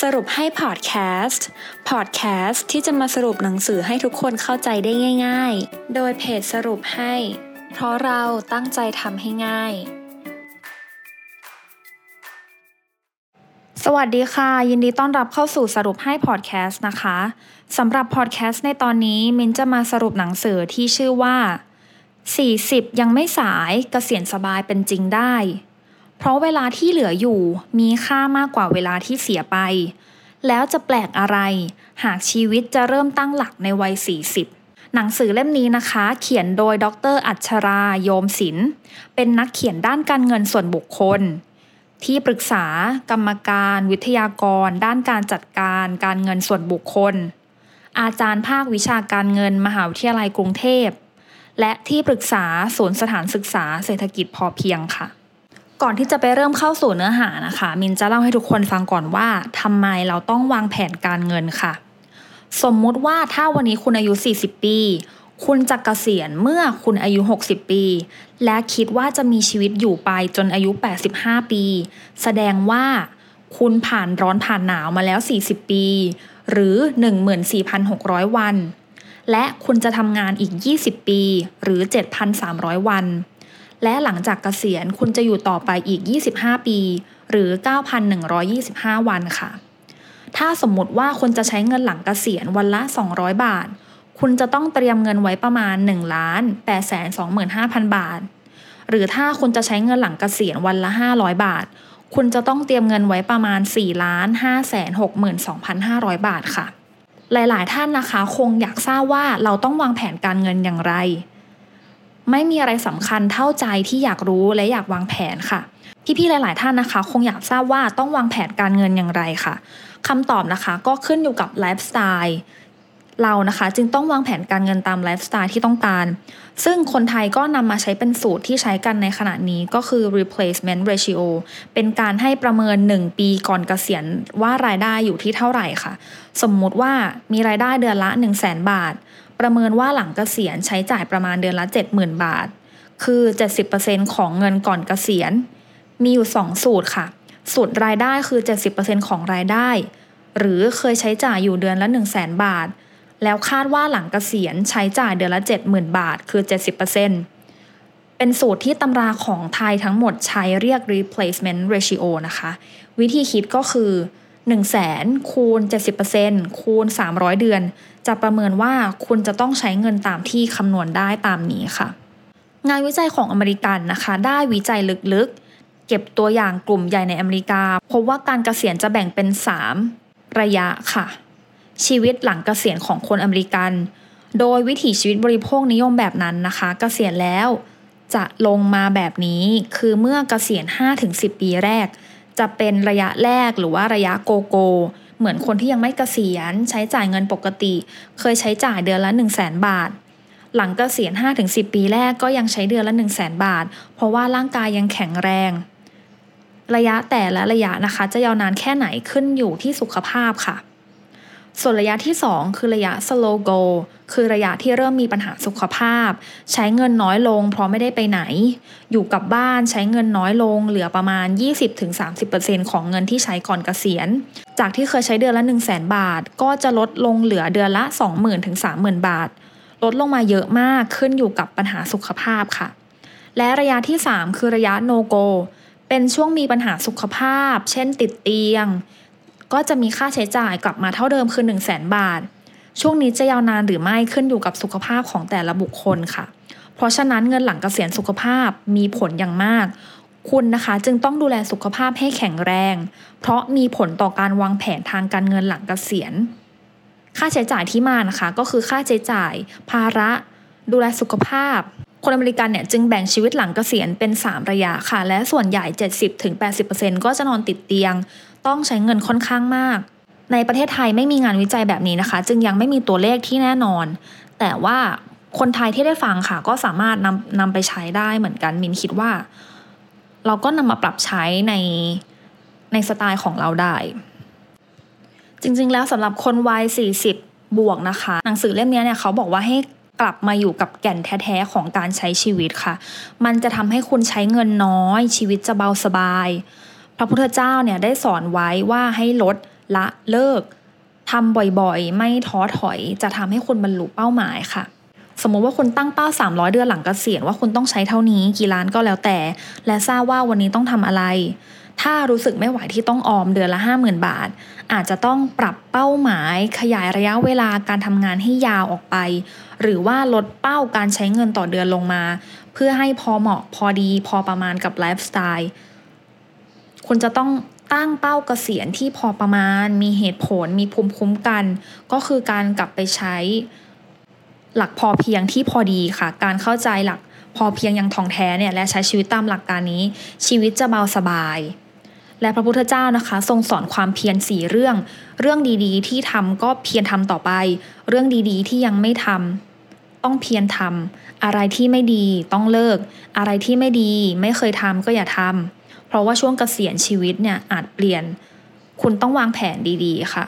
สรุปให้พอดแคสต์ พอดแคสต์ที่จะมาสรุปหนังสือให้ทุกคนเข้าใจได้ง่าย ๆ โดยเพจสรุปให้ เพราะเราตั้งใจทำให้ง่าย สวัสดีค่ะ ยินดีต้อนรับเข้าสู่สรุปให้พอดแคสต์นะคะสำหรับพอดแคสต์ในตอนนี้มินจะมาสรุปหนังสือที่ชื่อว่า 40 ยังไม่สายเกษียณสบายเป็นจริงได้ เพราะเวลาที่เหลืออยู่มีค่ามากกว่าเวลาที่เสียไป แล้วจะแปลกอะไร หากชีวิตจะเริ่มตั้งหลักในวัย 40 หนังสือเล่มนี้นะคะ เขียนโดยดร อัชราโยมศิลป์เป็นนักเขียนด้านการเงินส่วนบุคคล ที่ปรึกษากรรมการ วิทยากร ด้านการจัดการการเงินส่วนบุคคล อาจารย์ภาควิชาการเงินมหาวิทยาลัยกรุงเทพและที่ปรึกษาศูนย์สถานศึกษาเศรษฐกิจพอเพียงค่ะ ก่อนที่จะไปเริ่มเข้าสู่เนื้อหานะคะ มินจะเล่าให้ทุกคนฟังก่อนว่าทำไมเราต้องวางแผนการเงินค่ะ สมมุติว่าถ้าวันนี้คุณอายุ 40 ปี คุณจะเกษียณเมื่อคุณอายุ 60 ปี และคิดว่าจะมีชีวิตอยู่ไปจนอายุ 85 ปี แสดงว่าคุณผ่านร้อนผ่านหนาวมาแล้ว 40 ปี หรือ 14,600 วัน และคุณจะทำงานอีก 20 ปี หรือ 7,300 วัน และหลังจากเกษียณคุณจะอยู่ต่อไปอีก 25 ปี หรือ 9,125 วันค่ะ ถ้าสมมติว่าคุณจะใช้เงินหลังเกษียณวันละ 200 บาท คุณจะต้องเตรียมเงินไว้ประมาณ1ล้าน8 2 5 0 0 0 บาท หรือถ้าคุณจะใช้เงินหลังเกษียณวันละ 500 บาท คุณจะต้องเตรียมเงินไว้ประมาณ4ล้าน5 6 2 5 0 0 บาทค่ะ หลาย ๆ ท่านนะคะ คงอยากทราบว่าเราต้องวางแผนการเงินอย่างไร ไม่มีอะไรสำคัญเท่าใจที่อยากรู้และอยากวางแผนค่ะ พี่ๆหลาย ๆ ท่านนะคะ คงอยากทราบว่าต้องวางแผนการเงินอย่างไรค่ะคำตอบนะคะก็ขึ้นอยู่กับไลฟ์สไตล์เรานะคะจึงต้องวางแผนการเงินตามไลฟ์สไตล์ที่ต้องการ ซึ่งคนไทยก็นำมาใช้เป็นสูตรที่ใช้กันในขณะนี้ก็คือ replacement ratio เป็นการให้ประเมิน 1 ปีก่อนเกษียณว่ารายได้อยู่ที่เท่าไหร่ค่ะ สมมุติว่ามีรายได้เดือนละ 1 0 0 0 0แบาท ประเมินว่าหลังเกษียณใช้จ่ายประมาณเดือนละ 70,000 บาท คือ 70%ของเงินก่อนเกษียณ มีอยู่ 2 สูตรค่ะ สูตรรายได้คือ 70%ของรายได้ หรือเคยใช้จ่ายอยู่เดือนละ 1 0 0 0 0แบาท แล้วคาดว่าหลังเกษียณใช้จ่ายเดือนละ 70,000 บาท คือ 70%เป็นสูตรที่ตำราของไทยทั้งหมดใช้เรียก replacement ratio นะคะ วิธีคิดก็คือ 1 0 0 0 0แสนคูณ 70%คูณ 300 เดือน จะประเมินว่าคุณจะต้องใช้เงินตามที่คำนวณได้ตามนี้ค่ะ งานวิจัยของอเมริกันนะคะ ได้วิจัยลึกๆ เก็บตัวอย่างกลุ่มใหญ่ในอเมริกา พบว่าการเกษียณจะแบ่งเป็น 3 ระยะค่ะ ชีวิตหลังเกษียณของคนอเมริกัน โดยวิถีชีวิตบริโภคนิยมแบบนั้นนะคะเกษียณแล้วจะลงมาแบบนี้คือเมื่อเกษียณ 5-10 ปีแรก จะเป็นระยะแรกหรือว่าระยะโกโก เหมือนคนที่ยังไม่เกษียณ ใช้จ่ายเงินปกติ เคยใช้จ่ายเดือนละ 1 0 0 0 0แสนบาท หลังเกษียณ 5-10 ปีแรกก็ยังใช้เดือนละ 1 0 0 0 0แสนบาท เพราะว่าร่างกายยังแข็งแรง ระยะแต่ละระยะนะคะ จะยาวนานแค่ไหนขึ้นอยู่ที่สุขภาพค่ะ ส่วนระยะที่ 2 คือระยะ slow go คือระยะที่เริ่มมีปัญหาสุขภาพ ใช้เงินน้อยลง เพราะไม่ได้ไปไหน อยู่กับบ้านใช้เงินน้อยลง เหลือประมาณ 20-30%ของเงินที่ใช้ก่อนเกษียณ จากที่เคยใช้เดือนละ 1 0 0 0 0แบาท ก็จะลดลงเหลือเดือนละ 20,000-30,000 บาท ลดลงมาเยอะมากขึ้นอยู่กับปัญหาสุขภาพค่ะ และระยะที่ 3 คือระยะ no go เป็นช่วงมีปัญหาสุขภาพ เช่นติดเตียง ก็จะมีค่าใช้จ่ายกลับมาเท่าเดิมคือ 1 0 0 0 0แสนบาท ช่วงนี้จะยาวนานหรือไม่ขึ้นอยู่กับสุขภาพของแต่ละบุคคลค่ะ เพราะฉะนั้นเงินหลังเกษียณสุขภาพมีผลอย่างมาก คุณนะคะจึงต้องดูแลสุขภาพให้แข็งแรง เพราะมีผลต่อการวางแผนทางการเงินหลังเกษียณ ค่าใช้จ่ายที่มานะคะ ก็คือค่าใช้จ่าย ภาระ ดูแลสุขภาพคนอเมริกันเนี่ยจึงแบ่งชีวิตหลังเกษียณเป็น 3 ระยะค่ะ และส่วนใหญ่ 70-80%ก็จะนอนติดเตียง ต้องใช้เงินค่อนข้างมาก ในประเทศไทยไม่มีงานวิจัยแบบนี้นะคะ จึงยังไม่มีตัวเลขที่แน่นอน แต่ว่าคนไทยที่ได้ฟังค่ะก็สามารถนำนำไปใช้ได้เหมือนกันมินคิดว่า เราก็นำมาปรับใช้ในในสไตล์ของเราได้ จริงๆแล้วสำหรับคนวัย 40 บวกนะคะ หนังสือเล่มนี้เนี่ยเขาบอกว่าให้กลับมาอยู่กับแก่นแท้ๆของการใช้ชีวิตค่ะ มันจะทำให้คุณใช้เงินน้อย ชีวิตจะเบาสบาย พระพุทธเจ้าเนี่ยได้สอนไว้ว่าให้ลดละเลิกทำบ่อยๆ ไม่ท้อถอยจะทำให้คุณบรรลุเป้าหมายค่ะ สมมติว่าคุณตั้งเป้า 300 เดือนหลังกเกษียณว่าคุณต้องใช้เท่านี้กี่ล้านก็แล้วแต่ และทราบว่าวันนี้ต้องทำอะไร ถ้ารู้สึกไม่ไหวที่ต้องออมเดือนละ 50,000 บาท อาจจะต้องปรับเป้าหมาย ขยายระยะเวลาการทำงานให้ยาวออกไป หรือว่าลดเป้าการใช้เงินต่อเดือนลงมา เพื่อให้พอเหมาะพอดีพอประมาณกับไลฟ์สไตล์ คุณจะต้องตั้งเป้าเกษียณที่พอประมาณ มีเหตุผล มีภูมิคุ้มกัน ก็คือการกลับไปใช้ หลักพอเพียงที่พอดีค่ะ การเข้าใจหลักพอเพียงอย่างท่องแท้เนี่ยและใช้ชีวิตตามหลักการนี้ ชีวิตจะเบาสบาย และพระพุทธเจ้านะคะ ทรงสอนความเพียรสี่เรื่อง เรื่องดีๆ ที่ทำก็เพียรทำต่อไป เรื่องดีๆ ที่ยังไม่ทำต้องเพียรทำอะไรที่ไม่ดีต้องเลิก อะไรที่ไม่ดี ไม่เคยทำก็อย่าทำ เพราะว่าช่วงเกษียณชีวิตเนี่ยอาจเปลี่ยน คุณต้องวางแผนดีๆค่ะ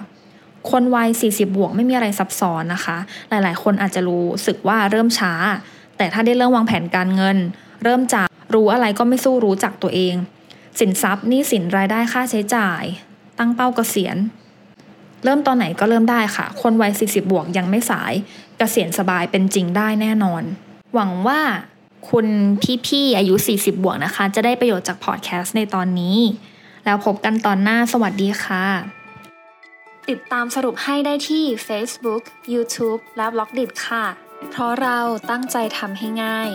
คนวัย 40 บวกไม่มีอะไรซับซ้อนนะคะ หลายๆ คนอาจจะรู้สึกว่าเริ่มช้า แต่ถ้าได้เริ่มวางแผนการเงิน เริ่มจากรู้อะไรก็ไม่สู้รู้จักตัวเอง สินทรัพย์นี้สินรายได้ค่าใช้จ่าย ตั้งเป้าเกษียณ เริ่มตอนไหนก็เริ่มได้ค่ะ คนวัย 40 บวกยังไม่สาย เกษียณสบายเป็นจริงได้แน่นอน หวังว่า คุณพี่ๆอายุ 40 บวกนะคะ จะได้ประโยชน์จากพอดแคสต์ในตอนนี้ แล้วพบกันตอนหน้าสวัสดีค่ะ ติดตามสรุปให้ได้ที่ Facebook, YouTube และ b ล็อกดิค่ะ เพราะเราตั้งใจทำให้ง่าย